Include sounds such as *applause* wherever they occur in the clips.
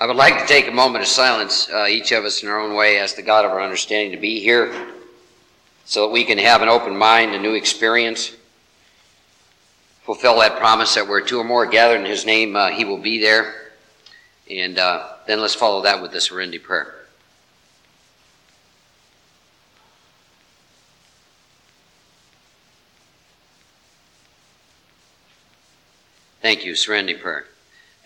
I would like to take a moment of silence, uh, each of us in our own way, ask the God of our understanding to be here so that we can have an open mind, a new experience, fulfill that promise that where two or more gathered in His name, uh, He will be there. And uh, then let's follow that with the serenity prayer. Thank you, serenity prayer.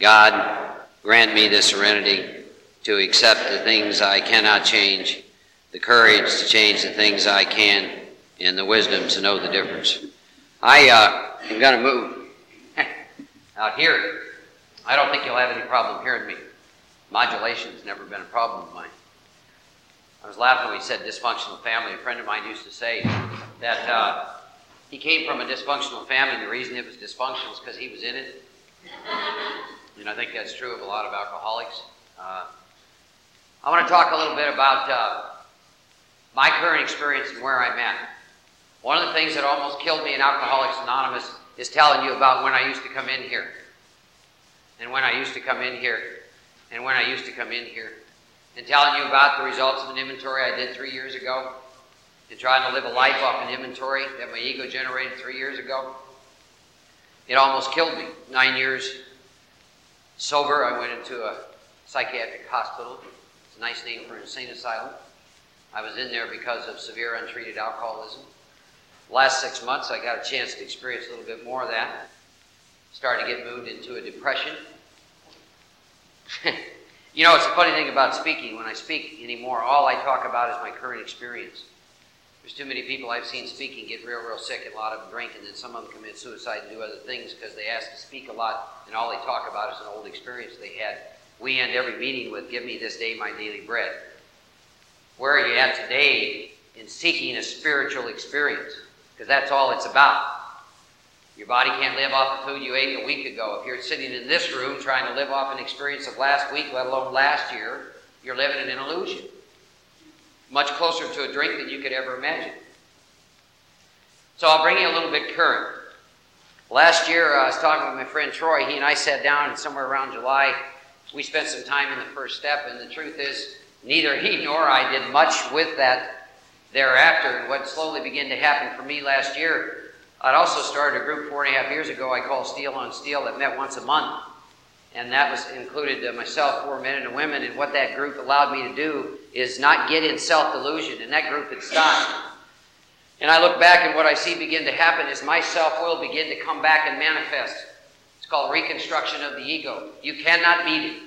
God, grant me the serenity to accept the things I cannot change, the courage to change the things I can, and the wisdom to know the difference. I uh, am going to move *laughs* out here. I don't think you'll have any problem hearing me. Modulation's never been a problem of mine. I was laughing when he said dysfunctional family. A friend of mine used to say that uh, he came from a dysfunctional family, the reason it was dysfunctional is because he was in it. And I think that's true of a lot of alcoholics. Uh, I want to talk a little bit about uh, my current experience and where I'm at. One of the things that almost killed me in Alcoholics Anonymous is telling you about when I used to come in here, and when I used to come in here, and when I used to come in here, and telling you about the results of an inventory I did three years ago, and trying to live a life off an inventory that my ego generated three years ago. It almost killed me. Nine years sober, I went into a psychiatric hospital. It's a nice name for an insane asylum. I was in there because of severe untreated alcoholism. last six months, I got a chance to experience a little bit more of that. Started to get moved into a depression. *laughs* you know, it's a funny thing about speaking. When I speak anymore, all I talk about is my current experience. There's too many people I've seen speaking get real, real sick, and a lot of them drink, and then some of them commit suicide and do other things because they ask to speak a lot, and all they talk about is an old experience they had. We end every meeting with, Give me this day my daily bread. Where are you at today in seeking a spiritual experience? Because that's all it's about. Your body can't live off the food you ate a week ago. If you're sitting in this room trying to live off an experience of last week, let alone last year, you're living in an illusion much closer to a drink than you could ever imagine. So I'll bring you a little bit current. Last year, uh, I was talking with my friend Troy. He and I sat down, and somewhere around July, we spent some time in the first step. And the truth is, neither he nor I did much with that thereafter. And what slowly began to happen for me last year, I'd also started a group four and a half years ago I call Steel on Steel that met once a month and that was included uh, myself, four men and women. And what that group allowed me to do is not get in self delusion, and that group had stopped. And I look back, and what I see begin to happen is my self will begin to come back and manifest. It's called reconstruction of the ego. You cannot beat it.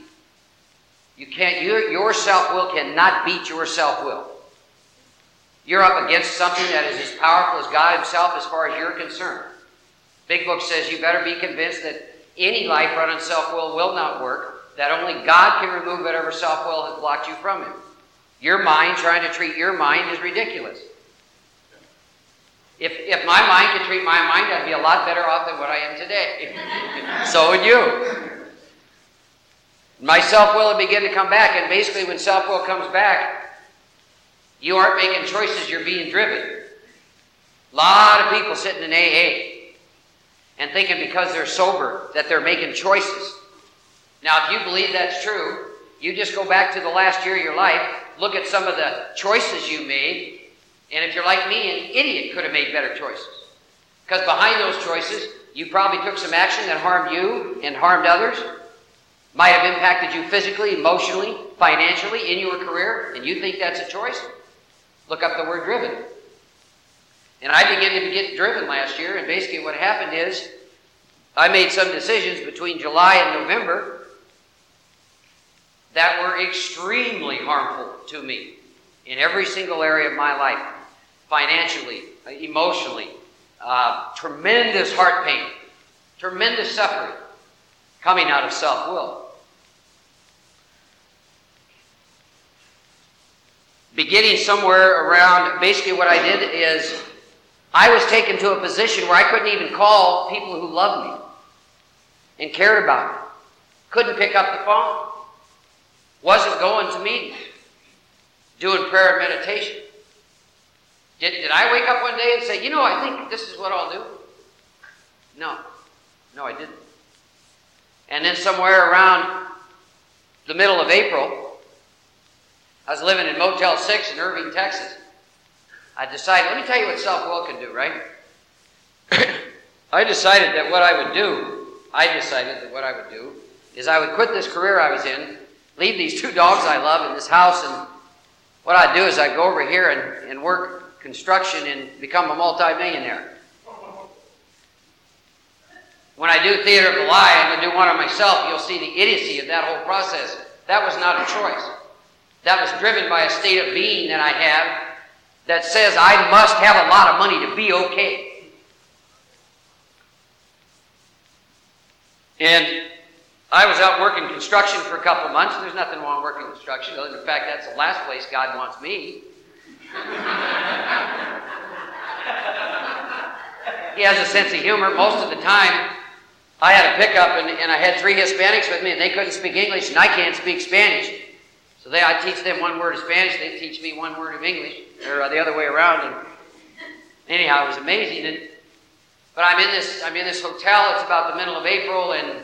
You can't. Your, your self will cannot beat your self will. You're up against something that is as powerful as God Himself, as far as you're concerned. Big Book says you better be convinced that any life run on self will will not work, that only God can remove whatever self will has blocked you from Him. Your mind trying to treat your mind is ridiculous. If, if my mind could treat my mind, I'd be a lot better off than what I am today. *laughs* so would you. My self will would begin to come back, and basically, when self will comes back, you aren't making choices, you're being driven. A lot of people sitting in AA and thinking because they're sober that they're making choices. Now, if you believe that's true, you just go back to the last year of your life, look at some of the choices you made, and if you're like me, an idiot could have made better choices. Because behind those choices, you probably took some action that harmed you and harmed others, might have impacted you physically, emotionally, financially, in your career, and you think that's a choice? Look up the word driven. And I began to get driven last year, and basically what happened is I made some decisions between July and November that were extremely harmful to me in every single area of my life financially, emotionally, uh, tremendous heart pain, tremendous suffering coming out of self will. Beginning somewhere around, basically, what I did is I was taken to a position where I couldn't even call people who loved me and cared about me. Couldn't pick up the phone. Wasn't going to meetings. Doing prayer and meditation. Did, did I wake up one day and say, you know, I think this is what I'll do? No. No, I didn't. And then somewhere around the middle of April, I was living in Motel 6 in Irving, Texas. I decided, let me tell you what self will can do, right? *coughs* I decided that what I would do, I decided that what I would do is I would quit this career I was in, leave these two dogs I love in this house, and what I'd do is I'd go over here and, and work construction and become a multimillionaire. When I do Theater of the Lie, I'm going to do one on myself, you'll see the idiocy of that whole process. That was not a choice. That was driven by a state of being that I have that says I must have a lot of money to be okay. And I was out working construction for a couple months. There's nothing wrong working construction. In fact, that's the last place God wants me. he has a sense of humor most of the time. I had a pickup and, and I had three Hispanics with me and they couldn't speak English and I can't speak Spanish. So they, I teach them one word of Spanish, they teach me one word of English, or uh, the other way around. And anyhow, it was amazing. And, but I'm in this, I'm in this hotel. It's about the middle of April, and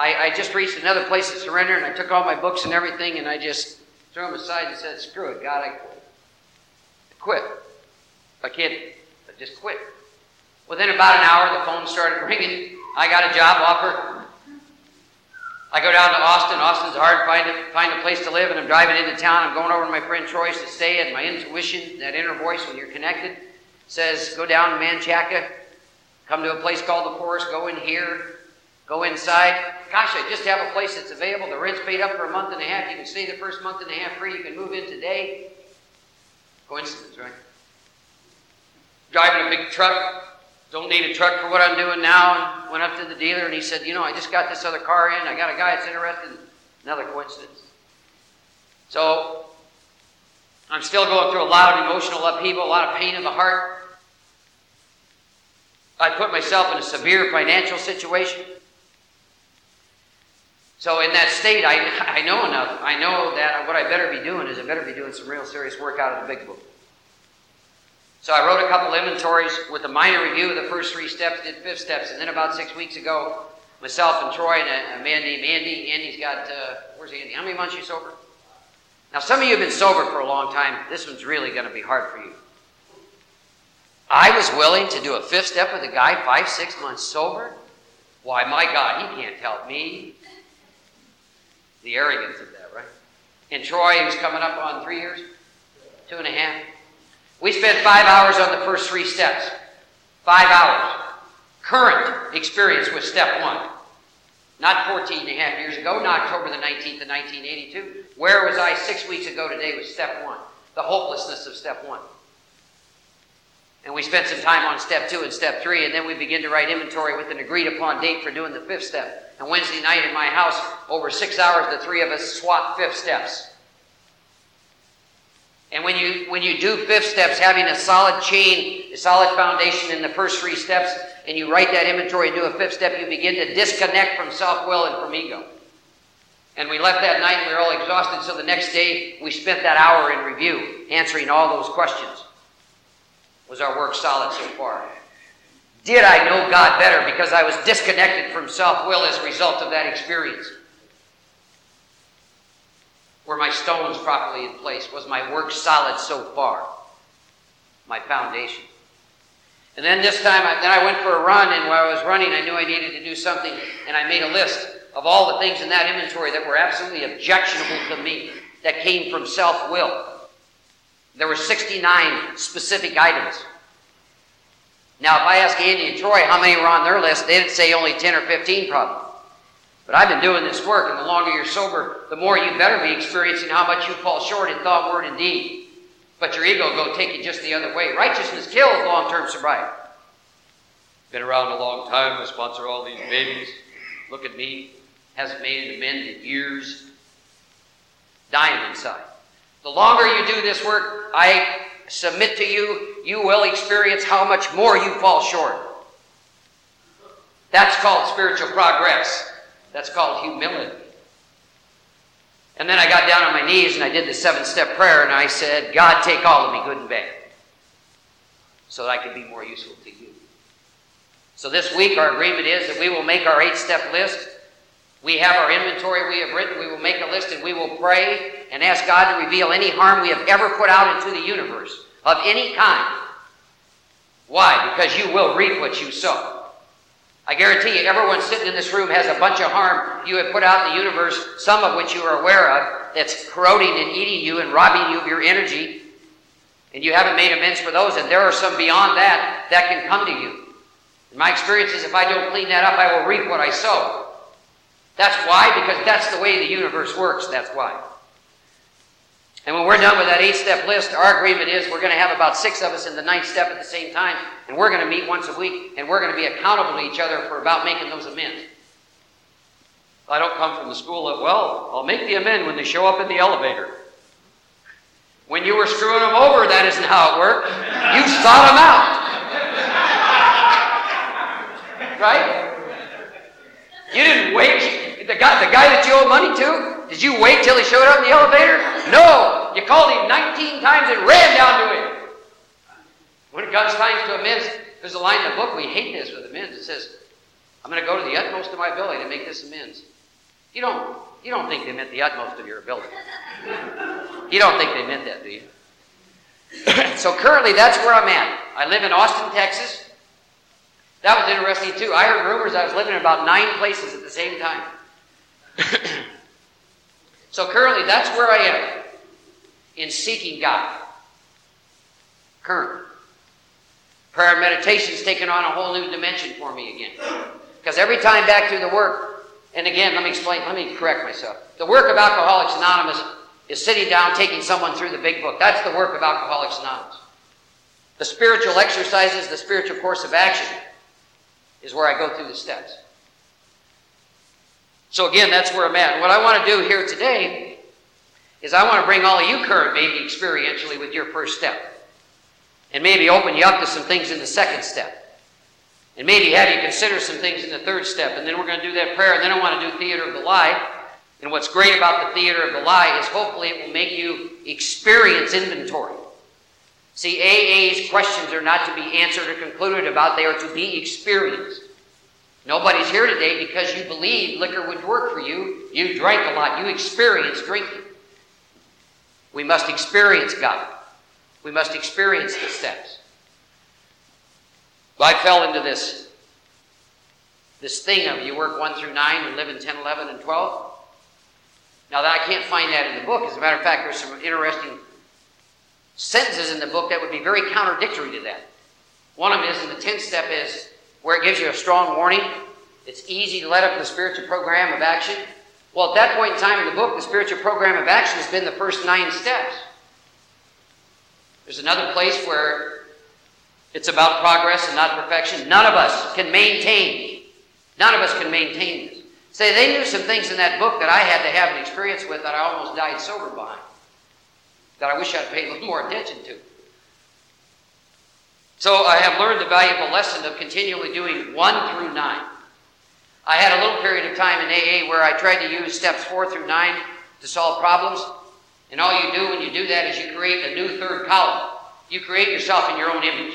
I, I just reached another place of surrender, and I took all my books and everything, and I just threw them aside and said, "Screw it, God, I quit. I quit. I can't. I just quit." Within about an hour, the phone started *laughs* ringing. I got a job offer. I go down to Austin. Austin's hard to find a, find a place to live, and I'm driving into town. I'm going over to my friend Troy's to stay, and my intuition, that inner voice when you're connected, says, Go down to Manchaca, come to a place called the Forest, go in here, go inside. Gosh, I just have a place that's available. The rent's paid up for a month and a half. You can stay the first month and a half free. You can move in today. Coincidence, right? Driving a big truck, don't need a truck for what I'm doing now. And went up to the dealer and he said, You know, I just got this other car in. I got a guy that's interested. Another coincidence. So I'm still going through a lot of emotional upheaval, a lot of pain in the heart. I put myself in a severe financial situation. So in that state, I, I know enough. I know that what I better be doing is I better be doing some real serious work out of the big book. So I wrote a couple inventories with a minor review of the first three steps, did fifth steps, and then about six weeks ago, myself and Troy and a, a man named Andy. Andy's got uh, where's Andy? How many months you sober? Now some of you have been sober for a long time. This one's really going to be hard for you. I was willing to do a fifth step with a guy five, six months sober. Why, my God, he can't help me. The arrogance of that, right? And Troy, who's coming up on three years, two and a half. We spent five hours on the first three steps. Five hours. Current experience with step one. Not 14 and a half years ago, not October the 19th of 1982. Where was I six weeks ago today with step one? The hopelessness of step one. And we spent some time on step two and step three, and then we begin to write inventory with an agreed upon date for doing the fifth step. And Wednesday night in my house, over six hours, the three of us swapped fifth steps. And when you when you do fifth steps, having a solid chain, a solid foundation in the first three steps, and you write that inventory and do a fifth step, you begin to disconnect from self-will and from ego. And we left that night and we were all exhausted, so the next day we spent that hour in review, answering all those questions. Was our work solid so far? Did I know God better because I was disconnected from self-will as a result of that experience? Were my stones properly in place? Was my work solid so far? My foundation. And then this time, I, then I went for a run, and while I was running, I knew I needed to do something, and I made a list of all the things in that inventory that were absolutely objectionable to me, that came from self will. There were 69 specific items. Now, if I ask Andy and Troy how many were on their list, they'd say only 10 or 15 probably. But I've been doing this work, and the longer you're sober, the more you better be experiencing how much you fall short in thought, word, and deed. But your ego will go take you just the other way. Righteousness kills long term sobriety. Been around a long time. I sponsor all these babies. Look at me. Hasn't made it amend in years. Dying inside. The longer you do this work, I submit to you, you will experience how much more you fall short. That's called spiritual progress. That's called humility. And then I got down on my knees and I did the seven step prayer and I said, God, take all of me, good and bad, so that I can be more useful to you. So this week, our agreement is that we will make our eight step list We have our inventory we have written. We will make a list and we will pray and ask God to reveal any harm we have ever put out into the universe of any kind. Why? Because you will reap what you sow. I guarantee you, everyone sitting in this room has a bunch of harm you have put out in the universe, some of which you are aware of, that's corroding and eating you and robbing you of your energy, and you haven't made amends for those, and there are some beyond that that can come to you. And my experience is if I don't clean that up, I will reap what I sow. That's why, because that's the way the universe works. That's why. And when we're done with that eight step list, our agreement is we're going to have about six of us in the ninth step at the same time, and we're going to meet once a week, and we're going to be accountable to each other for about making those amends. I don't come from the school of, well, I'll make the amend when they show up in the elevator. When you were screwing them over, that isn't how it worked. You sought them out. right? You didn't wait. The guy, the guy that you owe money to, did you wait till he showed up in the elevator? No. You called him 19 times and ran down to him. When it comes time to amends, there's a line in the book, we hate this with amends. It says, I'm going to go to the utmost of my ability to make this amends. You don't, you don't think they meant the utmost of your ability. You don't think they meant that, do you? *coughs* so currently, that's where I'm at. I live in Austin, Texas. That was interesting too. I heard rumors I was living in about nine places at the same time. *coughs* so currently, that's where I am in seeking God. Currently. Prayer and meditation is taking on a whole new dimension for me again. Because every time back through the work, and again, let me explain, let me correct myself. The work of Alcoholics Anonymous is sitting down, taking someone through the big book. That's the work of Alcoholics Anonymous. The spiritual exercises, the spiritual course of action, is where I go through the steps. So again, that's where I'm at. What I want to do here today is I want to bring all of you current maybe experientially with your first step. And maybe open you up to some things in the second step. And maybe have you consider some things in the third step. And then we're going to do that prayer. And then I want to do theater of the lie. And what's great about the theater of the lie is hopefully it will make you experience inventory. See, AA's questions are not to be answered or concluded about, they are to be experienced. Nobody's here today because you believe liquor would work for you. You drank a lot. You experienced drinking. We must experience God. We must experience the steps. I fell into this, this thing of you work 1 through 9 and live in 10, 11, and 12. Now, that I can't find that in the book. As a matter of fact, there's some interesting sentences in the book that would be very contradictory to that. One of them is in the 10th step is where it gives you a strong warning. It's easy to let up the spiritual program of action. Well, at that point in time in the book, the spiritual program of action has been the first nine steps. There's another place where it's about progress and not perfection. None of us can maintain. None of us can maintain this. Say, they knew some things in that book that I had to have an experience with that I almost died sober behind. That I wish I'd paid a *laughs* little more attention to. So I have learned the valuable lesson of continually doing 1 through 9. I had a little period of time in AA where I tried to use steps 4 through 9 to solve problems. And all you do when you do that is you create a new third column. You create yourself in your own image.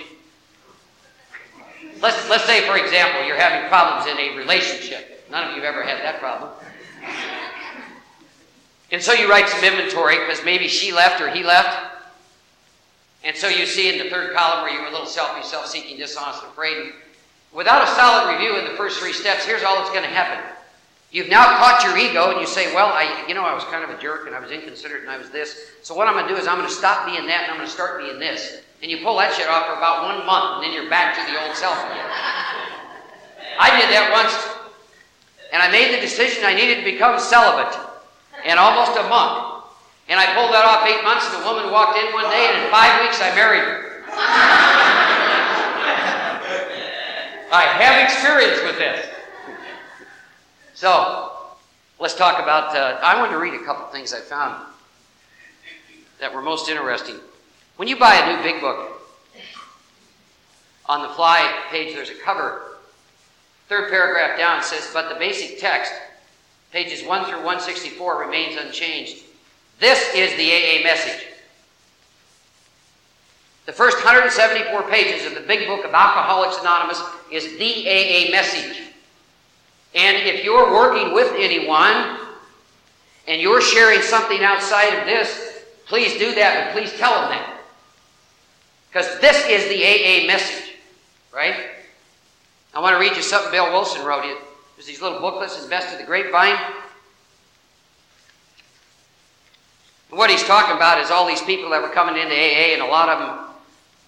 Let's, let's say, for example, you're having problems in a relationship. None of you have ever had that problem. And so you write some inventory because maybe she left or he left. And so you see in the third column where you were a little selfish, self seeking, dishonest, afraid. Without a solid review in the first three steps, here's all that's going to happen. You've now caught your ego and you say, Well, I, you know, I was kind of a jerk and I was inconsiderate and I was this. So what I'm going to do is I'm going to stop being that and I'm going to start being this. And you pull that shit off for about one month and then you're back to the old self again. I did that once and I made the decision I needed to become celibate in almost a month. And I pulled that off eight months and a woman walked in one day and in five weeks I married her. I have experience with this. So, let's talk about. Uh, I wanted to read a couple things I found that were most interesting. When you buy a new big book, on the fly page there's a cover. Third paragraph down says, but the basic text, pages 1 through 164, remains unchanged. This is the AA message. The first 174 pages of the big book of Alcoholics Anonymous is the AA message. And if you're working with anyone and you're sharing something outside of this, please do that, but please tell them that. Because this is the AA message, right? I want to read you something Bill Wilson wrote. It There's these little booklets, Invest in the Grapevine. And what he's talking about is all these people that were coming into AA, and a lot of them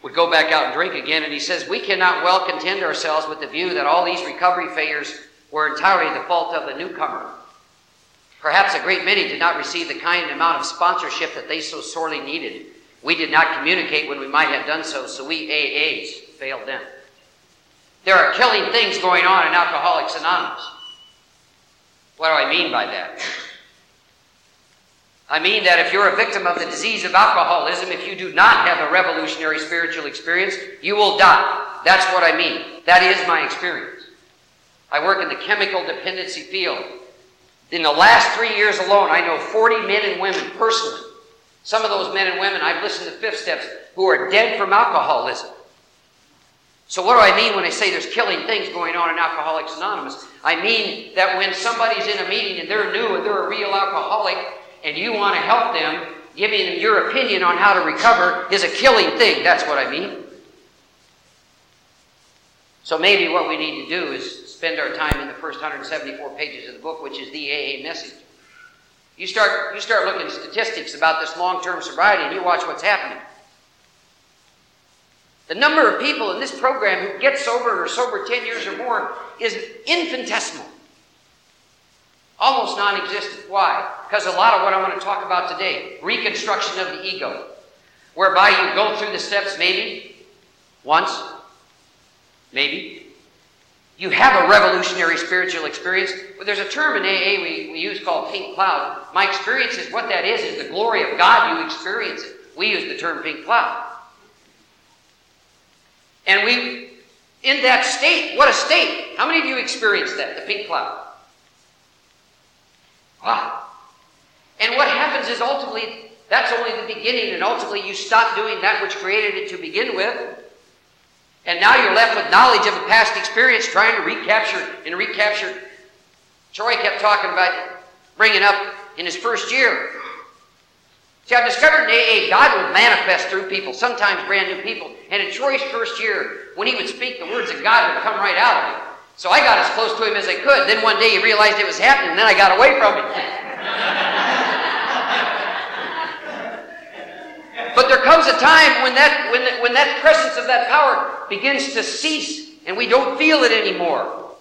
would go back out and drink again. And he says, We cannot well contend ourselves with the view that all these recovery failures were entirely the fault of the newcomer. Perhaps a great many did not receive the kind amount of sponsorship that they so sorely needed. We did not communicate when we might have done so, so we AAs failed them. There are killing things going on in Alcoholics Anonymous. What do I mean by that? I mean that if you're a victim of the disease of alcoholism, if you do not have a revolutionary spiritual experience, you will die. That's what I mean. That is my experience. I work in the chemical dependency field. In the last three years alone, I know 40 men and women personally. Some of those men and women, I've listened to fifth steps, who are dead from alcoholism. So, what do I mean when I say there's killing things going on in Alcoholics Anonymous? I mean that when somebody's in a meeting and they're new and they're a real alcoholic and you want to help them, giving them your opinion on how to recover is a killing thing. That's what I mean. So, maybe what we need to do is spend our time in the first 174 pages of the book, which is the AA message. You start, you start looking at statistics about this long term sobriety and you watch what's happening. The number of people in this program who get sober or sober 10 years or more is infinitesimal. Almost non existent. Why? Because a lot of what I want to talk about today reconstruction of the ego, whereby you go through the steps maybe once, maybe. You have a revolutionary spiritual experience. But there's a term in AA we, we use called pink cloud. My experience is what that is, is the glory of God. You experience it. We use the term pink cloud. And we, in that state, what a state. How many of you experienced that, the pink cloud? Wow. And what happens is ultimately, that's only the beginning, and ultimately you stop doing that which created it to begin with. And now you're left with knowledge of a past experience trying to recapture and recapture. Troy kept talking about bringing up in his first year See, I've discovered in AA, God will manifest through people, sometimes brand new people. And in Troy's first year, when he would speak, the words of God would come right out of him. So I got as close to him as I could. Then one day he realized it was happening, and then I got away from him. *laughs* but there comes a time when that, when, when that presence of that power begins to cease, and we don't feel it anymore.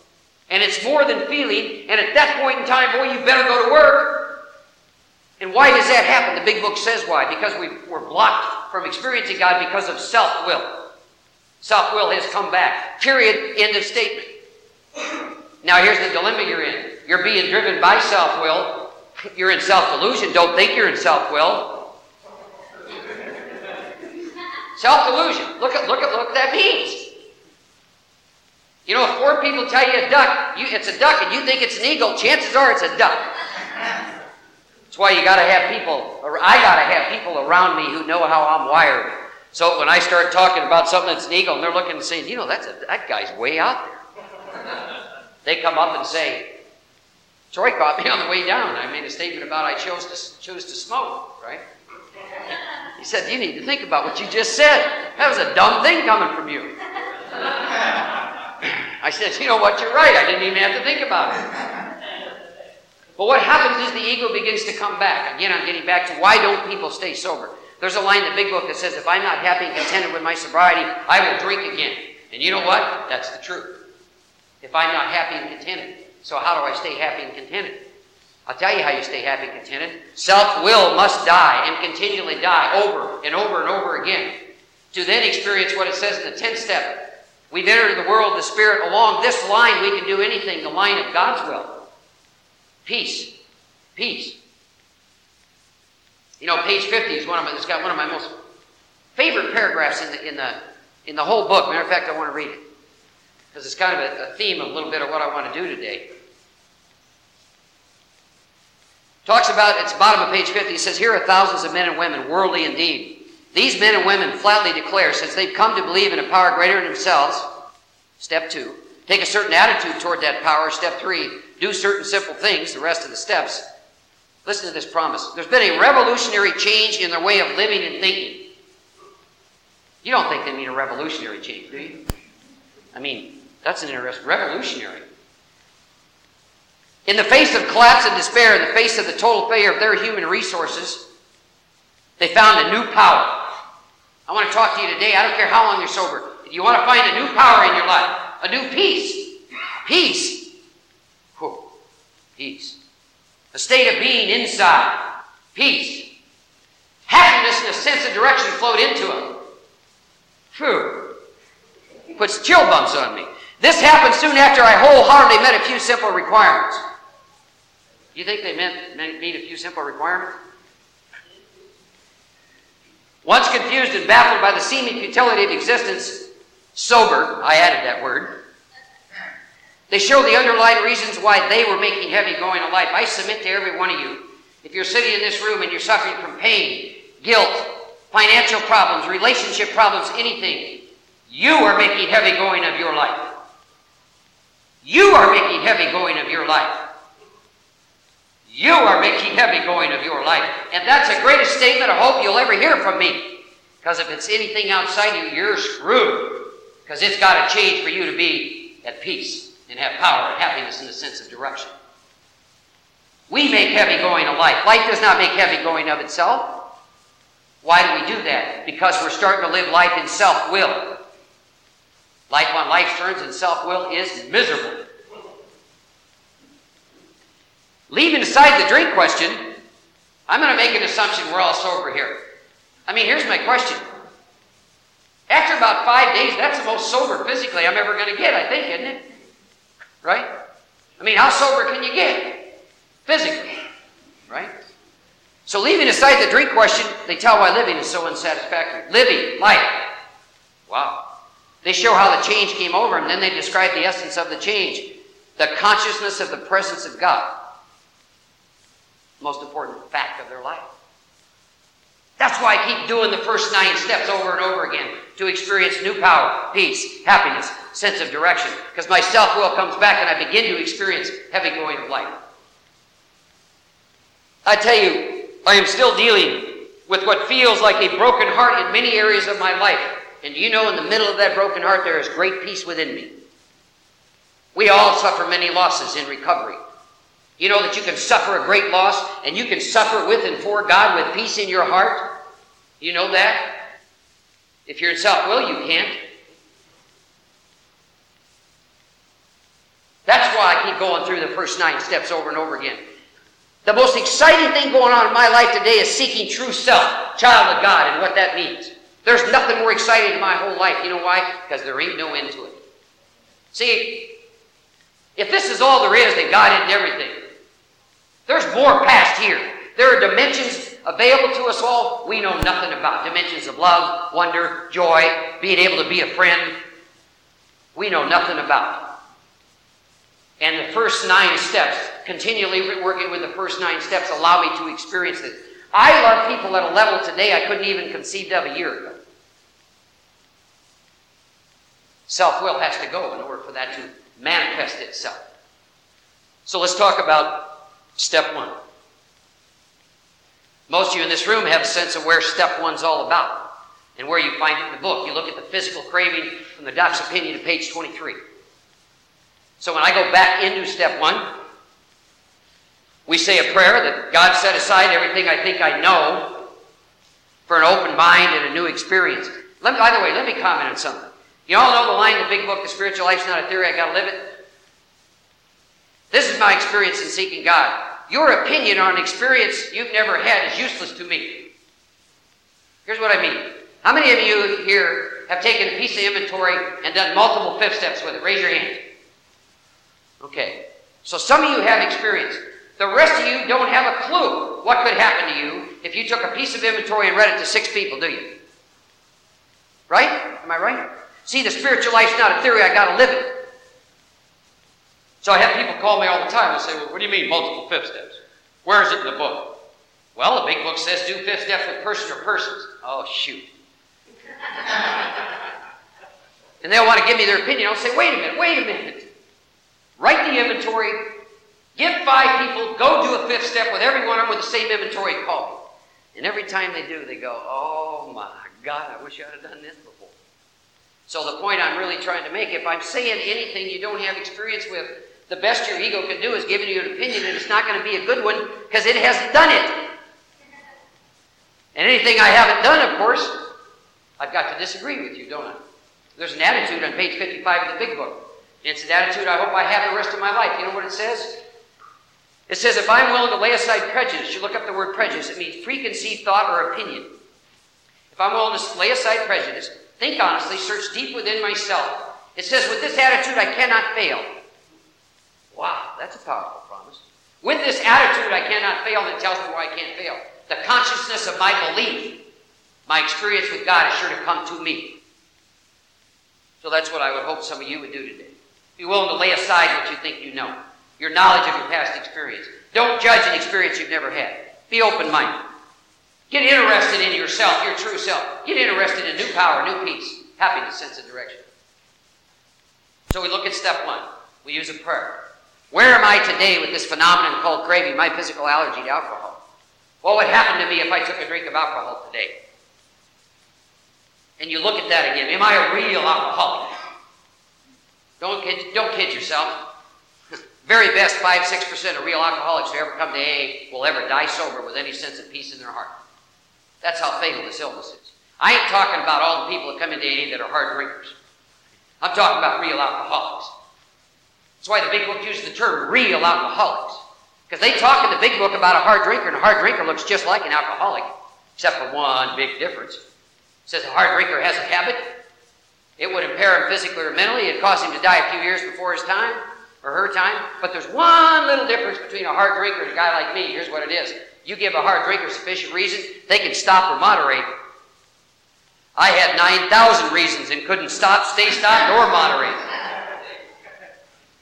And it's more than feeling, and at that point in time, boy, you better go to work and why does that happen? The big book says why. Because we were blocked from experiencing God because of self will. Self will has come back. Period. End of statement. Now, here's the dilemma you're in. You're being driven by self will. You're in self delusion. Don't think you're in self will. Self delusion. Look at look at look that means. You know, if four people tell you a duck, you, it's a duck, and you think it's an eagle, chances are it's a duck. That's why you got to have people, or I got to have people around me who know how I'm wired. So when I start talking about something that's an eagle, and they're looking and saying, you know, that's a, that guy's way out there. they come up and say, Troy caught me on the way down. I made a statement about I chose to choose to smoke, right? He said, You need to think about what you just said. That was a dumb thing coming from you. *laughs* I said, You know what? You're right. I didn't even have to think about it. But what happens is the ego begins to come back. Again, I'm getting back to why don't people stay sober? There's a line in the big book that says, if I'm not happy and contented with my sobriety, I will drink again. And you know what? That's the truth. If I'm not happy and contented. So how do I stay happy and contented? I'll tell you how you stay happy and contented. Self will must die and continually die over and over and over again. To then experience what it says in the 10th step. We've entered the world the Spirit. Along this line, we can do anything, the line of God's will. Peace. Peace. You know, page 50 is one of my, it's got one of my most favorite paragraphs in the, in the, in the whole book. Matter of fact, I want to read it. Because it's kind of a, a theme of a little bit of what I want to do today. Talks about, it's bottom of page 50, it says, Here are thousands of men and women, worldly indeed. These men and women flatly declare, since they've come to believe in a power greater than themselves, step two, Take a certain attitude toward that power. Step three, do certain simple things, the rest of the steps. Listen to this promise. There's been a revolutionary change in their way of living and thinking. You don't think they mean a revolutionary change, do you? I mean, that's an interesting revolutionary. In the face of collapse and despair, in the face of the total failure of their human resources, they found a new power. I want to talk to you today. I don't care how long you're sober. If you want to find a new power in your life, a new peace, peace, Whew. peace, a state of being inside, peace, happiness and a sense of direction flowed into them. Phew. Puts chill bumps on me. This happened soon after I wholeheartedly met a few simple requirements. You think they meant, meet a few simple requirements? Once confused and baffled by the seeming futility of existence, sober, I added that word, they show the underlying reasons why they were making heavy going of life. I submit to every one of you, if you're sitting in this room and you're suffering from pain, guilt, financial problems, relationship problems, anything, you are making heavy going of your life. You are making heavy going of your life. You are making heavy going of your life. And that's the greatest statement I hope you'll ever hear from me. Because if it's anything outside you, you're screwed. Because it's got to change for you to be at peace and have power and happiness in the sense of direction. We make heavy going of life. Life does not make heavy going of itself. Why do we do that? Because we're starting to live life in self will. Life on life's terms and self will is miserable. Leaving aside the drink question, I'm going to make an assumption we're all sober here. I mean, here's my question. After about five days, that's the most sober physically I'm ever going to get, I think, isn't it? Right? I mean, how sober can you get? Physically. Right? So, leaving aside the drink question, they tell why living is so unsatisfactory. Living, life. Wow. They show how the change came over them, then they describe the essence of the change the consciousness of the presence of God most important fact of their life. That's why I keep doing the first nine steps over and over again to experience new power, peace, happiness, sense of direction. Because my self will comes back and I begin to experience heavy going of life. I tell you, I am still dealing with what feels like a broken heart in many areas of my life. And do you know, in the middle of that broken heart, there is great peace within me. We all suffer many losses in recovery. You know that you can suffer a great loss and you can suffer with and for God with peace in your heart? You know that? If you're in self will, you can't. That's why I keep going through the first nine steps over and over again. The most exciting thing going on in my life today is seeking true self, child of God, and what that means. There's nothing more exciting in my whole life. You know why? Because there ain't no end to it. See, if this is all there is, then God isn't everything. There's more past here. There are dimensions available to us all we know nothing about. Dimensions of love, wonder, joy, being able to be a friend. We know nothing about. And the first nine steps, continually working with the first nine steps, allow me to experience this. I love people at a level today I couldn't even conceive of a year ago. Self will has to go in order for that to manifest itself. So let's talk about Step one. Most of you in this room have a sense of where step one's all about and where you find it in the book. You look at the physical craving from the doc's opinion to page 23. So when I go back into step one, we say a prayer that God set aside everything I think I know for an open mind and a new experience. Let me, by the way, let me comment on something. You all know the line in the big book, The Spiritual Life's Not a Theory, I Gotta Live It? This is my experience in seeking God. Your opinion on experience you've never had is useless to me. Here's what I mean. How many of you here have taken a piece of inventory and done multiple fifth steps with it? Raise your hand. Okay. So some of you have experience. The rest of you don't have a clue what could happen to you if you took a piece of inventory and read it to six people, do you? Right? Am I right? See, the spiritual life's not a theory, I gotta live it. So I have people call me all the time and say, well, what do you mean multiple fifth steps? Where is it in the book? Well, the big book says do fifth steps with person or persons. Oh, shoot. *laughs* And they'll want to give me their opinion. I'll say, wait a minute, wait a minute. Write the inventory, Get five people, go do a fifth step with every one of them with the same inventory and call me. And every time they do, they go, Oh my God, I wish I had done this before. So the point I'm really trying to make, if I'm saying anything you don't have experience with, the best your ego can do is giving you an opinion, and it's not going to be a good one because it hasn't done it. And anything I haven't done, of course, I've got to disagree with you, don't I? There's an attitude on page 55 of the big book. It's an attitude I hope I have the rest of my life. You know what it says? It says, if I'm willing to lay aside prejudice, you look up the word prejudice, it means preconceived thought or opinion. If I'm willing to lay aside prejudice, think honestly, search deep within myself. It says, with this attitude, I cannot fail. Wow, that's a powerful promise. With this attitude, I cannot fail, that tells me why I can't fail. The consciousness of my belief, my experience with God is sure to come to me. So that's what I would hope some of you would do today. Be willing to lay aside what you think you know your knowledge of your past experience. Don't judge an experience you've never had. Be open minded. Get interested in yourself, your true self. Get interested in new power, new peace, happiness, sense of direction. So we look at step one. We use a prayer. Where am I today with this phenomenon called craving, my physical allergy to alcohol? What would happen to me if I took a drink of alcohol today? And you look at that again. Am I a real alcoholic? Don't kid, don't kid yourself. *laughs* Very best 5 6% of real alcoholics who ever come to AA will ever die sober with any sense of peace in their heart. That's how fatal this illness is. I ain't talking about all the people that come into AA that are hard drinkers. I'm talking about real alcoholics. That's why the big book uses the term real alcoholics. Because they talk in the big book about a hard drinker, and a hard drinker looks just like an alcoholic, except for one big difference. It says a hard drinker has a habit. It would impair him physically or mentally. It'd cause him to die a few years before his time or her time. But there's one little difference between a hard drinker and a guy like me. Here's what it is. You give a hard drinker sufficient reason, they can stop or moderate. I had 9,000 reasons and couldn't stop, stay stopped, or moderate.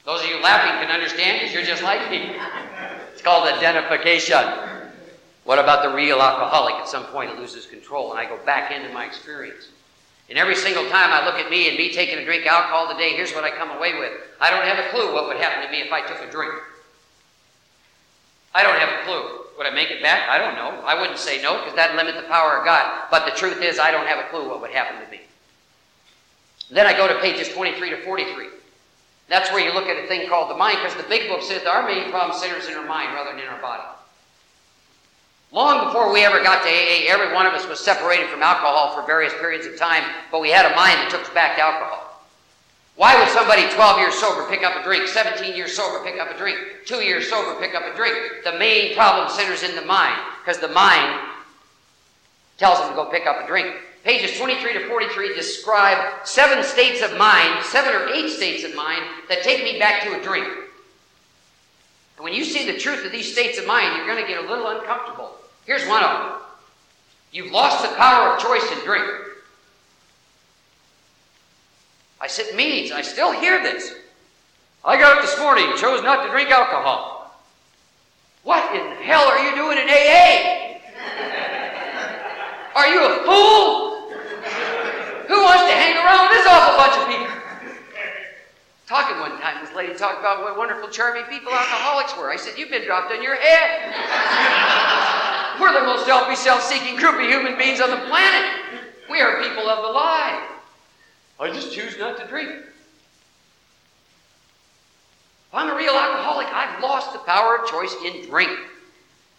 Those of you laughing can understand because you're just like me. It's called identification. What about the real alcoholic? At some point, it loses control, and I go back into my experience. And every single time I look at me and me taking a drink alcohol today, here's what I come away with. I don't have a clue what would happen to me if I took a drink. I don't have a clue. Would I make it back? I don't know. I wouldn't say no because that'd limit the power of God. But the truth is, I don't have a clue what would happen to me. Then I go to pages 23 to 43. That's where you look at a thing called the mind because the big book says our main problem centers in our mind rather than in our body. Long before we ever got to AA, every one of us was separated from alcohol for various periods of time, but we had a mind that took us back to alcohol. Why would somebody 12 years sober pick up a drink, 17 years sober pick up a drink, 2 years sober pick up a drink? The main problem centers in the mind, because the mind tells them to go pick up a drink. Pages 23 to 43 describe seven states of mind, seven or eight states of mind, that take me back to a drink. And when you see the truth of these states of mind, you're going to get a little uncomfortable. Here's one of them You've lost the power of choice in drink. I sit in meetings, I still hear this. I got up this morning, chose not to drink alcohol. What in hell are you doing in AA? *laughs* Are you a fool? Who wants to hang around with this awful bunch of people? Talking one time, this lady talked about what wonderful, charming people alcoholics were. I said, You've been dropped on your head. we're the most selfish, self seeking group of human beings on the planet. We are people of the lie. I just choose not to drink. If I'm a real alcoholic, I've lost the power of choice in drink.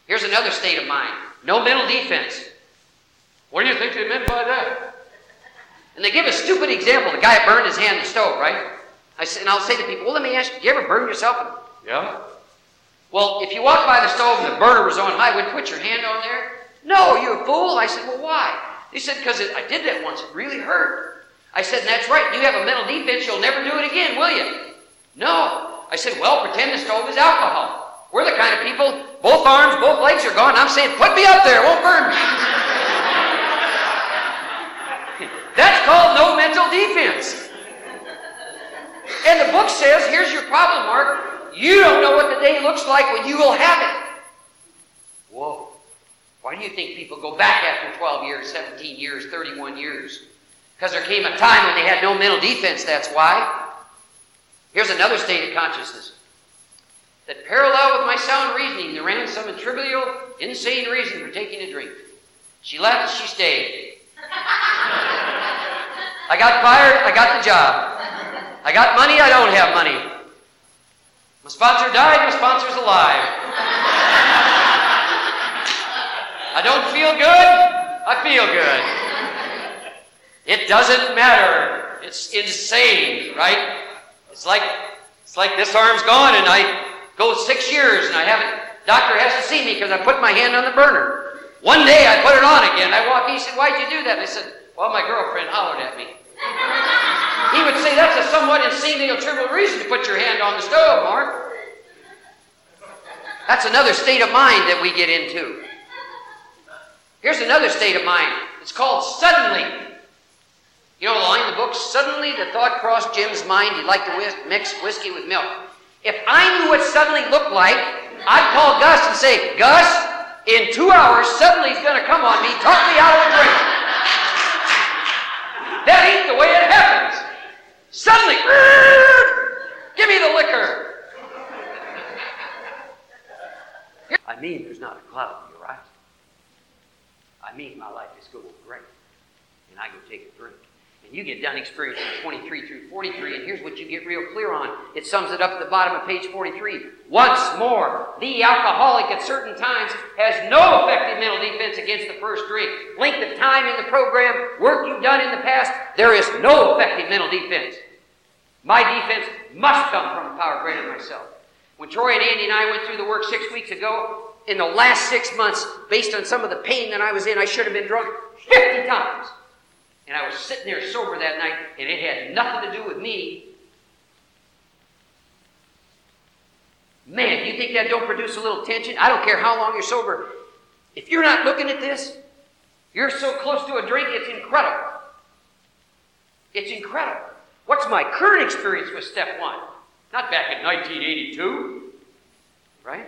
Here's another state of mind no mental defense. What do you think they meant by that? And they give a stupid example. The guy burned his hand in the stove, right? I say, and I'll say to people, well, let me ask you, do you ever burn yourself? Yeah. Well, if you walked by the stove and the burner was on high, would you put your hand on there? No, you fool. I said, well, why? He said, because I did that once. It really hurt. I said, that's right. You have a mental defense. You'll never do it again, will you? No. I said, well, pretend the stove is alcohol. We're the kind of people, both arms, both legs are gone. I'm saying, put me up there. It won't burn me. *laughs* that's called no mental defense. And the book says, here's your problem, Mark. You don't know what the day looks like when you will have it. Whoa. Why do you think people go back after 12 years, 17 years, 31 years? Because there came a time when they had no mental defense, that's why. Here's another state of consciousness that parallel with my sound reasoning, there ran some trivial, insane reason for taking a drink. She left, she stayed. *laughs* I got fired, I got the job. I got money, I don't have money. My sponsor died, my sponsor's alive. I don't feel good, I feel good. It doesn't matter. It's insane, right? It's like it's like this arm's gone and I go six years and I haven't doctor has to see me because I put my hand on the burner. One day I put it on again. I walk, he said, Why'd you do that? And I said, Well, my girlfriend hollered at me. He would say that's a somewhat insanely trivial reason to put your hand on the stove, Mark. That's another state of mind that we get into. Here's another state of mind. It's called suddenly. You know the line in the book? Suddenly the thought crossed Jim's mind he'd like to mix whiskey with milk. If I knew what suddenly looked like, I'd call Gus and say, Gus, in two hours, suddenly he's going to come on me, talk me out of a drink. That ain't the way it happens. Suddenly, give me the liquor. I mean, there's not a cloud on the horizon. I mean, my life is going great. And I go take a drink. And you get done experiencing 23 through 43, and here's what you get real clear on. It sums it up at the bottom of page 43. Once more, the alcoholic at certain times has no effective mental defense against the first drink. Length of time in the program, work you've done in the past, there is no effective mental defense. My defense must come from a power greater than myself. When Troy and Andy and I went through the work six weeks ago, in the last six months, based on some of the pain that I was in, I should have been drunk 50 times. And I was sitting there sober that night, and it had nothing to do with me. Man, you think that don't produce a little tension? I don't care how long you're sober. If you're not looking at this, you're so close to a drink, it's incredible. It's incredible. What's my current experience with step one? Not back in 1982, right?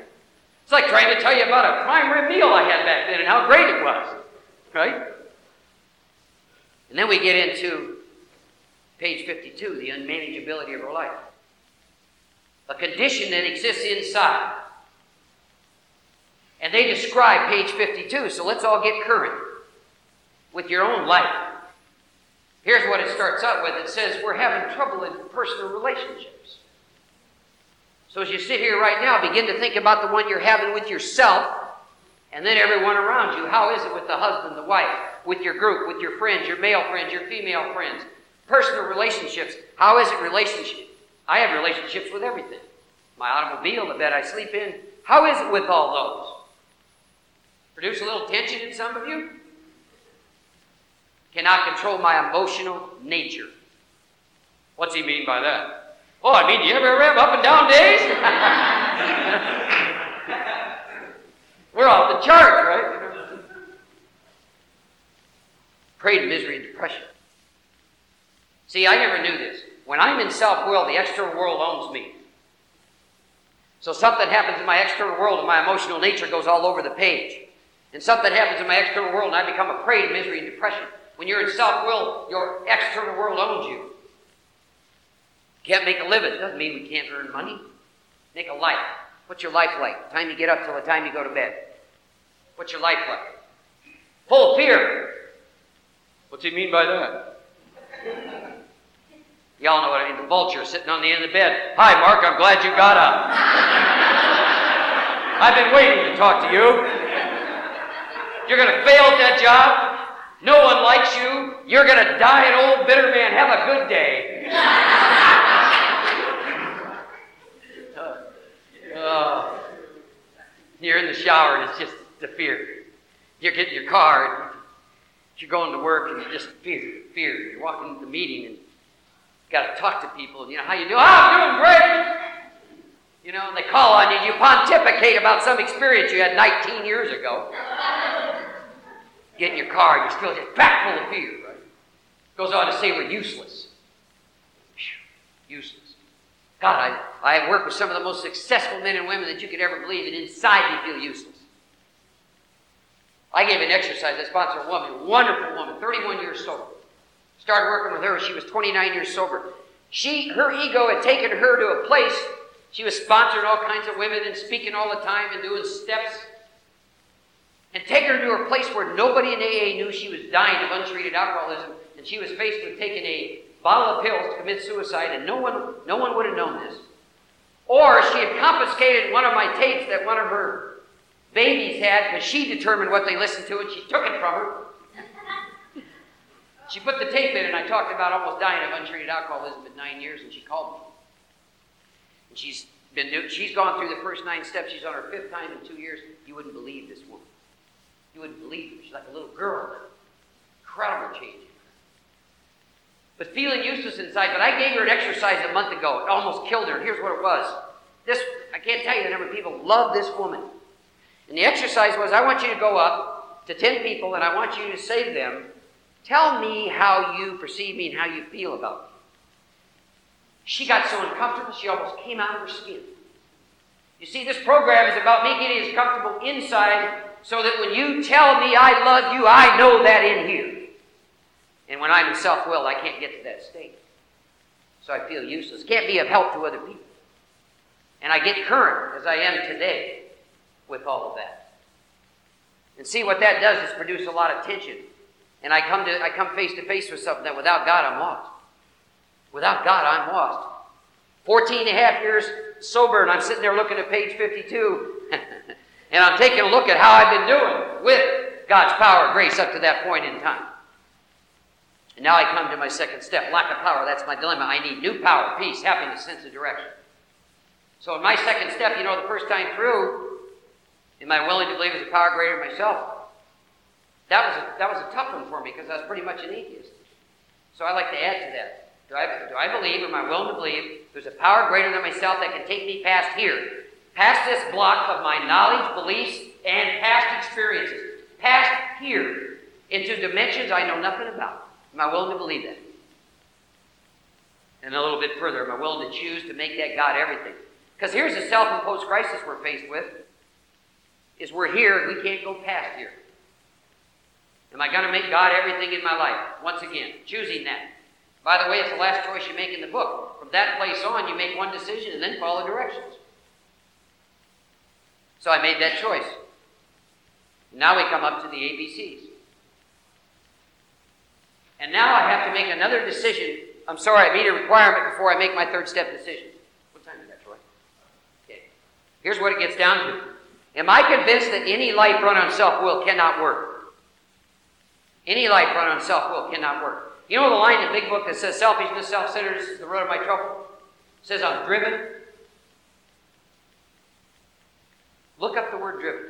It's like trying to tell you about a prime rib meal I had back then and how great it was, right? And then we get into page 52, the unmanageability of our life. A condition that exists inside. And they describe page 52, so let's all get current with your own life. Here's what it starts out with it says, We're having trouble in personal relationships. So as you sit here right now, begin to think about the one you're having with yourself and then everyone around you. How is it with the husband, the wife, with your group, with your friends, your male friends, your female friends? Personal relationships. How is it relationship? I have relationships with everything. My automobile, the bed I sleep in. How is it with all those? Produce a little tension in some of you? Cannot control my emotional nature. What's he mean by that? Oh, I mean, you ever have up and down days? *laughs* We're off the charts, right? Prey to misery and depression. See, I never knew this. When I'm in self will, the external world owns me. So something happens in my external world and my emotional nature goes all over the page. And something happens in my external world and I become a prey to misery and depression. When you're in self will, your external world owns you. Can't make a living. Doesn't mean we can't earn money. Make a life. What's your life like? The time you get up till the time you go to bed. What's your life like? Full of fear. What's he mean by that? Y'all know what I mean. The vulture sitting on the end of the bed. Hi, Mark. I'm glad you got up. I've been waiting to talk to you. You're going to fail at that job. No one likes you. You're going to die an old bitter man. Have a good day. oh. You're in the shower and it's just the fear. You're getting your car and you're going to work and you just fear, fear. You're walking to the meeting and got to talk to people. And you know how you do? Oh, I'm doing great. You know, and they call on you. And you pontificate about some experience you had 19 years ago. Get in your car, and you're still just back full of fear, right? Goes on to say we're useless. Useless. God, I, I work with some of the most successful men and women that you could ever believe, and inside they feel useless. I gave an exercise. I sponsored a woman, wonderful woman, 31 years sober. Started working with her. She was 29 years sober. She, her ego had taken her to a place. She was sponsoring all kinds of women and speaking all the time and doing steps. And taking her to a place where nobody in AA knew she was dying of untreated alcoholism, and she was faced with taking a bottle of pills to commit suicide, and no one, no one would have known this. Or she had confiscated one of my tapes that one of her babies had because she determined what they listened to, and she took it from her. She put the tape in, and I talked about almost dying of untreated alcoholism at nine years, and she called me. And she's been she's gone through the first nine steps. She's on her fifth time in two years. You wouldn't believe this woman. You wouldn't believe her. She's like a little girl. Incredible change. But feeling useless inside. But I gave her an exercise a month ago. It almost killed her. Here's what it was. This I can't tell you the number of people love this woman. And the exercise was I want you to go up to 10 people and I want you to say to them, Tell me how you perceive me and how you feel about me. She got so uncomfortable, she almost came out of her skin. You see, this program is about me getting as comfortable inside so that when you tell me I love you, I know that in here. And when I'm in self will, I can't get to that state. So I feel useless. Can't be of help to other people. And I get current, as I am today, with all of that. And see what that does is produce a lot of tension and I come to I come face to face with something that without God I'm lost. Without God I'm lost. 14 and a half years sober, and I'm sitting there looking at page 52, *laughs* and I'm taking a look at how I've been doing with God's power and grace up to that point in time. And now I come to my second step lack of power. That's my dilemma. I need new power, peace, happiness, sense of direction. So, in my second step, you know, the first time through, am I willing to believe there's a power greater than myself? That was a, that was a tough one for me because I was pretty much an atheist. So I like to add to that. Do I, do I believe, am I willing to believe, there's a power greater than myself that can take me past here, past this block of my knowledge, beliefs, and past experiences, past here, into dimensions I know nothing about? Am I willing to believe that? And a little bit further, am I willing to choose to make that God everything? Because here's the self-imposed crisis we're faced with: is we're here and we can't go past here. Am I going to make God everything in my life? Once again, choosing that. By the way, it's the last choice you make in the book. From that place on, you make one decision and then follow directions. So I made that choice. Now we come up to the ABCs. And now I have to make another decision. I'm sorry, I meet a requirement before I make my third step decision. What time is that, Troy? Okay. Here's what it gets down to. Am I convinced that any life run on self will cannot work? Any life run on self will cannot work. You know the line in the big book that says selfishness, self centeredness is the root of my trouble? It says I'm driven. Look up the word driven.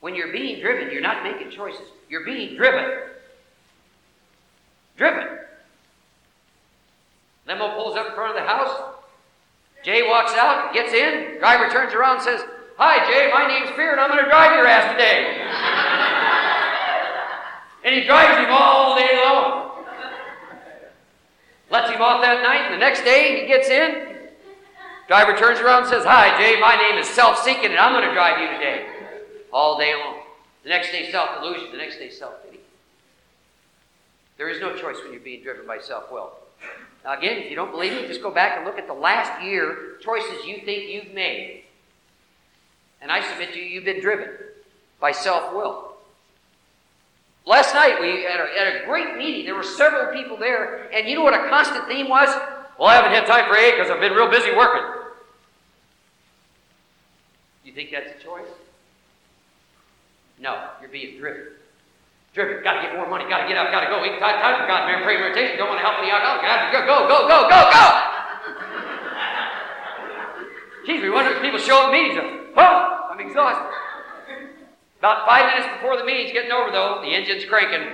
When you're being driven, you're not making choices. You're being driven. Driven. Limo pulls up in front of the house. Jay walks out, gets in. Driver turns around says, Hi, Jay, my name's Fear, and I'm going to drive your ass today. And he drives him all day long. Lets him off that night, and the next day he gets in. Driver turns around and says, Hi, Jay, my name is self seeking, and I'm going to drive you today. All day long. The next day, self delusion. The next day, self pity. There is no choice when you're being driven by self will. Now, again, if you don't believe me, just go back and look at the last year choices you think you've made. And I submit to you, you've been driven by self will. Last night we had a, a great meeting. There were several people there, and you know what a constant theme was? Well, I haven't had time for AA because I've been real busy working. You think that's a choice? No, you're being driven. Driven. Got to get more money. Got to get out. Got to go. Ain't time for God, man. Pray meditation. Don't want to help the alcoholic. Got to go, go, go, go, go, go. Jeez, we wonder if people show up meetings. Oh, I'm exhausted. About five minutes before the meeting's getting over, though, the engine's cranking.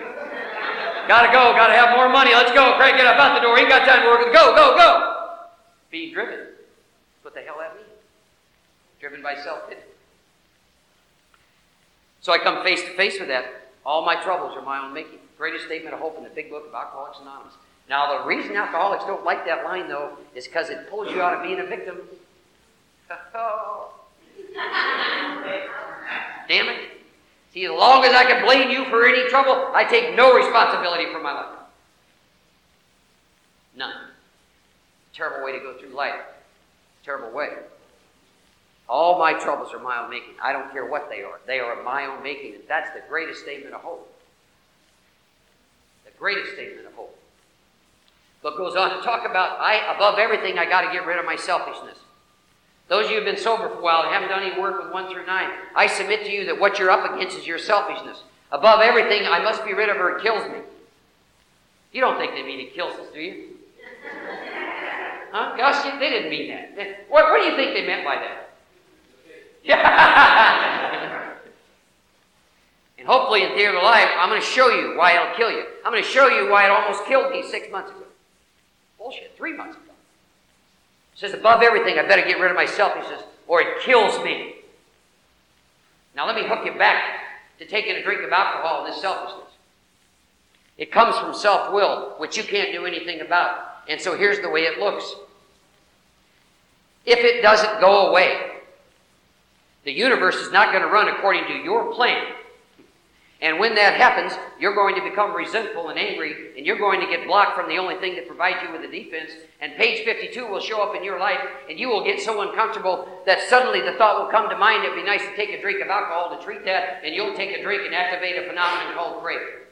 Gotta go, gotta have more money. Let's go. Crank it up out the door. Ain't got time to work. Go, go, go. Being driven. What the hell that means? Driven by self pity. So I come face to face with that. All my troubles are my own making. Greatest statement of hope in the big book of Alcoholics Anonymous. Now, the reason alcoholics don't like that line, though, is because it pulls you out of being a victim. *laughs* Damn it. See, as long as I can blame you for any trouble, I take no responsibility for my life. None. Terrible way to go through life. Terrible way. All my troubles are my own making. I don't care what they are. They are of my own making. And that's the greatest statement of hope. The greatest statement of hope. But goes on to talk about, I above everything, I got to get rid of my selfishness. Those of you who have been sober for a while and haven't done any work with 1 through 9, I submit to you that what you're up against is your selfishness. Above everything, I must be rid of her. It kills me. You don't think they mean it kills us, do you? *laughs* Huh? Gosh, they didn't mean that. What, what do you think they meant by that? *laughs* And hopefully, in Theater of the Lie, I'm going to show you why it'll kill you. I'm going to show you why it almost killed me six months ago. Bullshit, three months ago. It says, above everything, I better get rid of myself. He says, or it kills me. Now, let me hook you back to taking a drink of alcohol and this selfishness. It comes from self will, which you can't do anything about. And so here's the way it looks. If it doesn't go away, the universe is not going to run according to your plan. And when that happens, you're going to become resentful and angry, and you're going to get blocked from the only thing that provides you with a defense. And page 52 will show up in your life, and you will get so uncomfortable that suddenly the thought will come to mind it'd be nice to take a drink of alcohol to treat that, and you'll take a drink and activate a phenomenon called craving.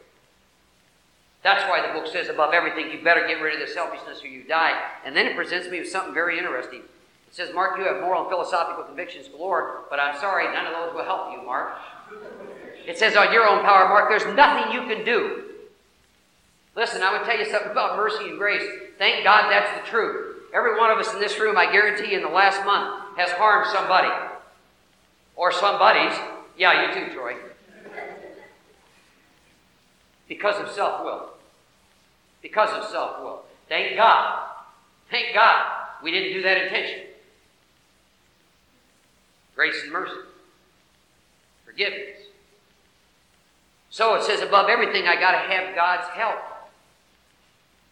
That's why the book says, above everything, you better get rid of the selfishness or you die. And then it presents me with something very interesting. It says, Mark, you have moral and philosophical convictions galore, but I'm sorry, none of those will help you, Mark. It says, on your own power, Mark, there's nothing you can do. Listen, I would tell you something about mercy and grace. Thank God that's the truth. Every one of us in this room, I guarantee, in the last month has harmed somebody. Or somebody's. Yeah, you too, Troy. Because of self will. Because of self will. Thank God. Thank God we didn't do that intentionally grace and mercy, forgiveness. So it says, above everything, I got to have God's help.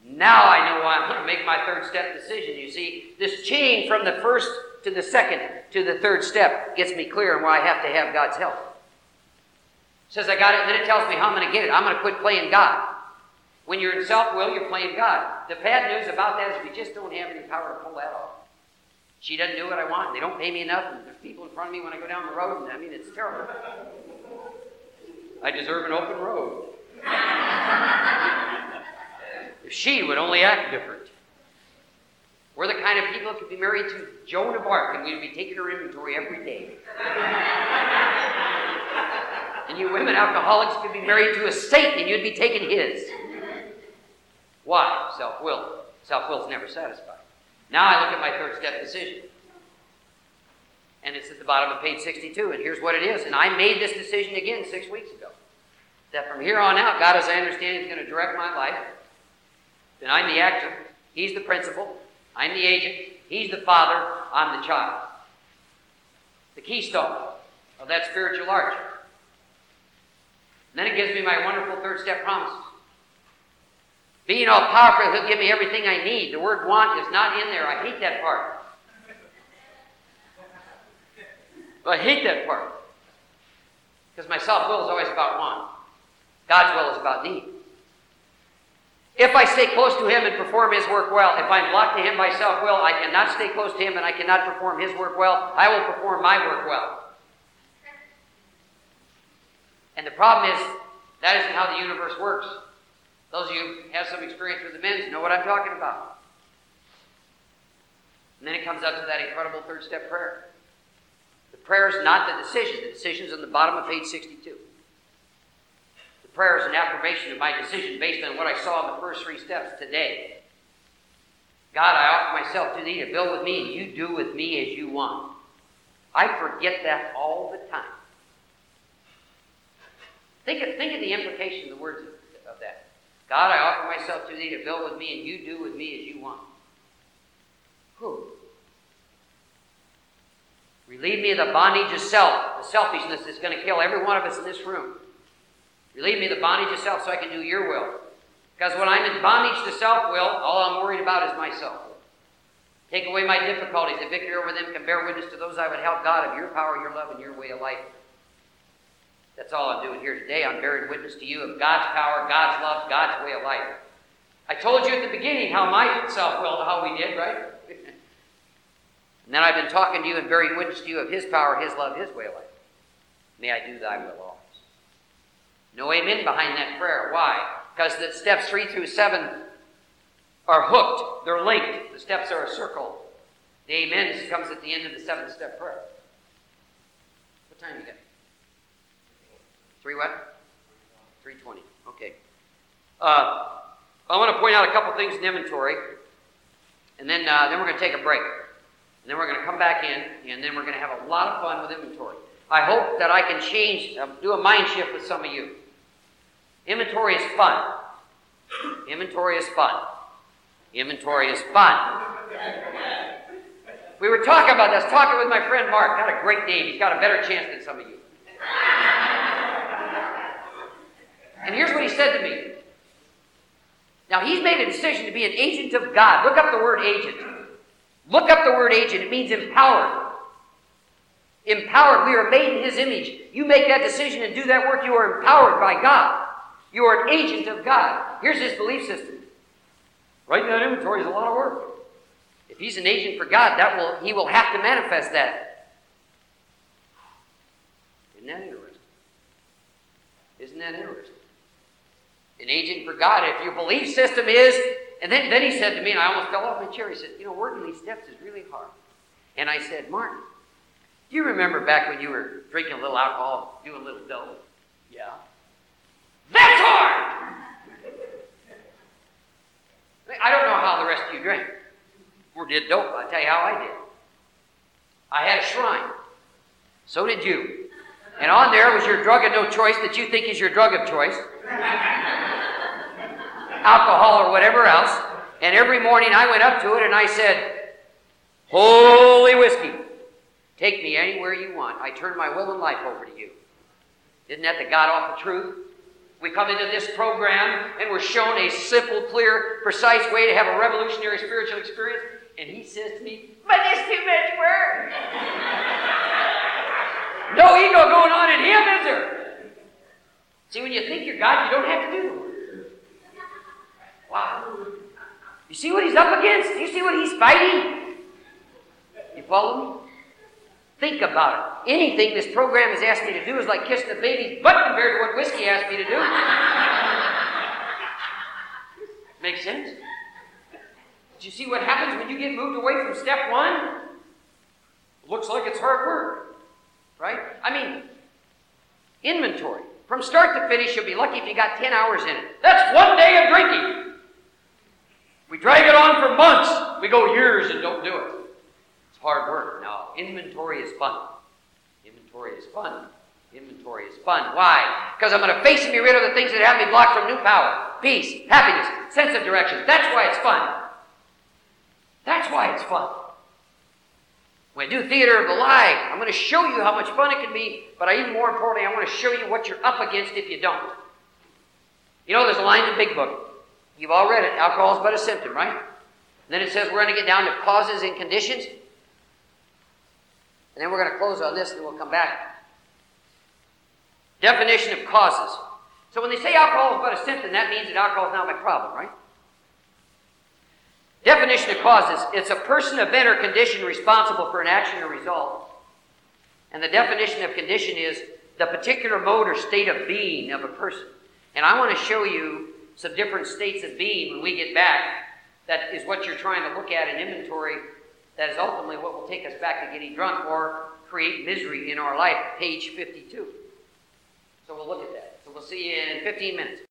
Now I know why I'm going to make my third step decision. You see, this chain from the first to the second to the third step gets me clear on why I have to have God's help. It says I got it, and then it tells me how I'm going to get it. I'm going to quit playing God. When you're in self will, you're playing God. The bad news about that is we just don't have any power to pull that off. She doesn't do what I want. They don't pay me enough. And there's people in front of me when I go down the road. And I mean, it's terrible. I deserve an open road. *laughs* if she would only act different. We're the kind of people that could be married to Joan of Arc and we'd be taking her inventory every day. and you women alcoholics could be married to a saint and you'd be taking his. Why? Self will. Self will's never satisfied. Now I look at my third step decision. And it's at the bottom of page 62. And here's what it is. And I made this decision again six weeks ago. That from here on out, God, as I understand, is going to direct my life. Then I'm the actor. He's the principal. I'm the agent. He's the father. I'm the child. The keystone of that spiritual arch. And then it gives me my wonderful third step promises. Being all powerful, He'll give me everything I need. The word want is not in there. I hate that part. I hate that part. Because my self will is always about want. God's will is about need. If I stay close to Him and perform His work well, if I'm blocked to Him by self will, I cannot stay close to Him and I cannot perform His work well. I will perform my work well. And the problem is, that isn't how the universe works. Those of you who have some experience with the men's know what I'm talking about. And then it comes up to that incredible third step prayer. The prayer is not the decision. The decision is on the bottom of page 62. The prayer is an affirmation of my decision based on what I saw in the first three steps today. God, I offer myself to thee to build with me, and you do with me as you want. I forget that all the time. Think of, think of the implication of the words. God, I offer myself to thee to build with me, and you do with me as you want. Who? Relieve me of the bondage of self, the selfishness that's going to kill every one of us in this room. Relieve me of the bondage of self so I can do your will. Because when I'm in bondage to self will, all I'm worried about is myself. Take away my difficulties. The victory over them can bear witness to those I would help God of your power, your love, and your way of life. That's all I'm doing here today. I'm bearing witness to you of God's power, God's love, God's way of life. I told you at the beginning how my self willed, how we did, right? *laughs* and then I've been talking to you and bearing witness to you of His power, His love, His way of life. May I do thy will always. No amen behind that prayer. Why? Because the steps three through seven are hooked, they're linked. The steps are a circle. The amen comes at the end of the seven step prayer. What time you got? Three what? 320. Okay. Uh, I want to point out a couple things in inventory, and then, uh, then we're going to take a break. And then we're going to come back in, and then we're going to have a lot of fun with inventory. I hope that I can change, uh, do a mind shift with some of you. Inventory is fun. Inventory is fun. Inventory is fun. We were talking about this, talking with my friend Mark. Got a great name. He's got a better chance than some of you. And here's what he said to me. Now, he's made a decision to be an agent of God. Look up the word agent. Look up the word agent. It means empowered. Empowered. We are made in his image. You make that decision and do that work, you are empowered by God. You are an agent of God. Here's his belief system. Writing that inventory is a lot of work. If he's an agent for God, that will he will have to manifest that. Isn't that interesting? Isn't that interesting? An agent for God. If your belief system is, and then, then he said to me, and I almost fell off my chair, he said, You know, working these steps is really hard. And I said, Martin, do you remember back when you were drinking a little alcohol, doing a little dough? Yeah. That's hard! I don't know how the rest of you drank or did dope. I'll tell you how I did. I had a shrine. So did you. And on there was your drug of no choice that you think is your drug of choice *laughs* alcohol or whatever else. And every morning I went up to it and I said, Holy whiskey, take me anywhere you want. I turn my will and life over to you. Isn't that the God awful truth? We come into this program and we're shown a simple, clear, precise way to have a revolutionary spiritual experience. And he says to me, But there's too much work. no ego going on in him, is there? See, when you think you're God, you don't have to do the work. Wow. You see what he's up against? You see what he's fighting? You follow me? Think about it. Anything this program has asked me to do is like kissing a baby's butt compared to what whiskey asked me to do. *laughs* Makes sense? Do you see what happens when you get moved away from step one? Looks like it's hard work. Right? I mean, inventory. From start to finish, you'll be lucky if you got 10 hours in it. That's one day of drinking. We drag it on for months. We go years and don't do it. It's hard work. Now, inventory is fun. Inventory is fun. Inventory is fun. Why? Because I'm going to face and be rid of the things that have me blocked from new power, peace, happiness, sense of direction. That's why it's fun. That's why it's fun. When I do theater of the lie, I'm going to show you how much fun it can be, but I, even more importantly, I want to show you what you're up against if you don't. You know, there's a line in the big book. You've all read it. Alcohol is but a symptom, right? And then it says we're going to get down to causes and conditions. And then we're going to close on this and we'll come back. Definition of causes. So when they say alcohol is but a symptom, that means that alcohol is not my problem, right? Definition of causes it's a person, event, or condition responsible for an action or result. And the definition of condition is the particular mode or state of being of a person. And I want to show you some different states of being when we get back. That is what you're trying to look at in inventory that is ultimately what will take us back to getting drunk or create misery in our life, page 52. So we'll look at that. So we'll see you in 15 minutes.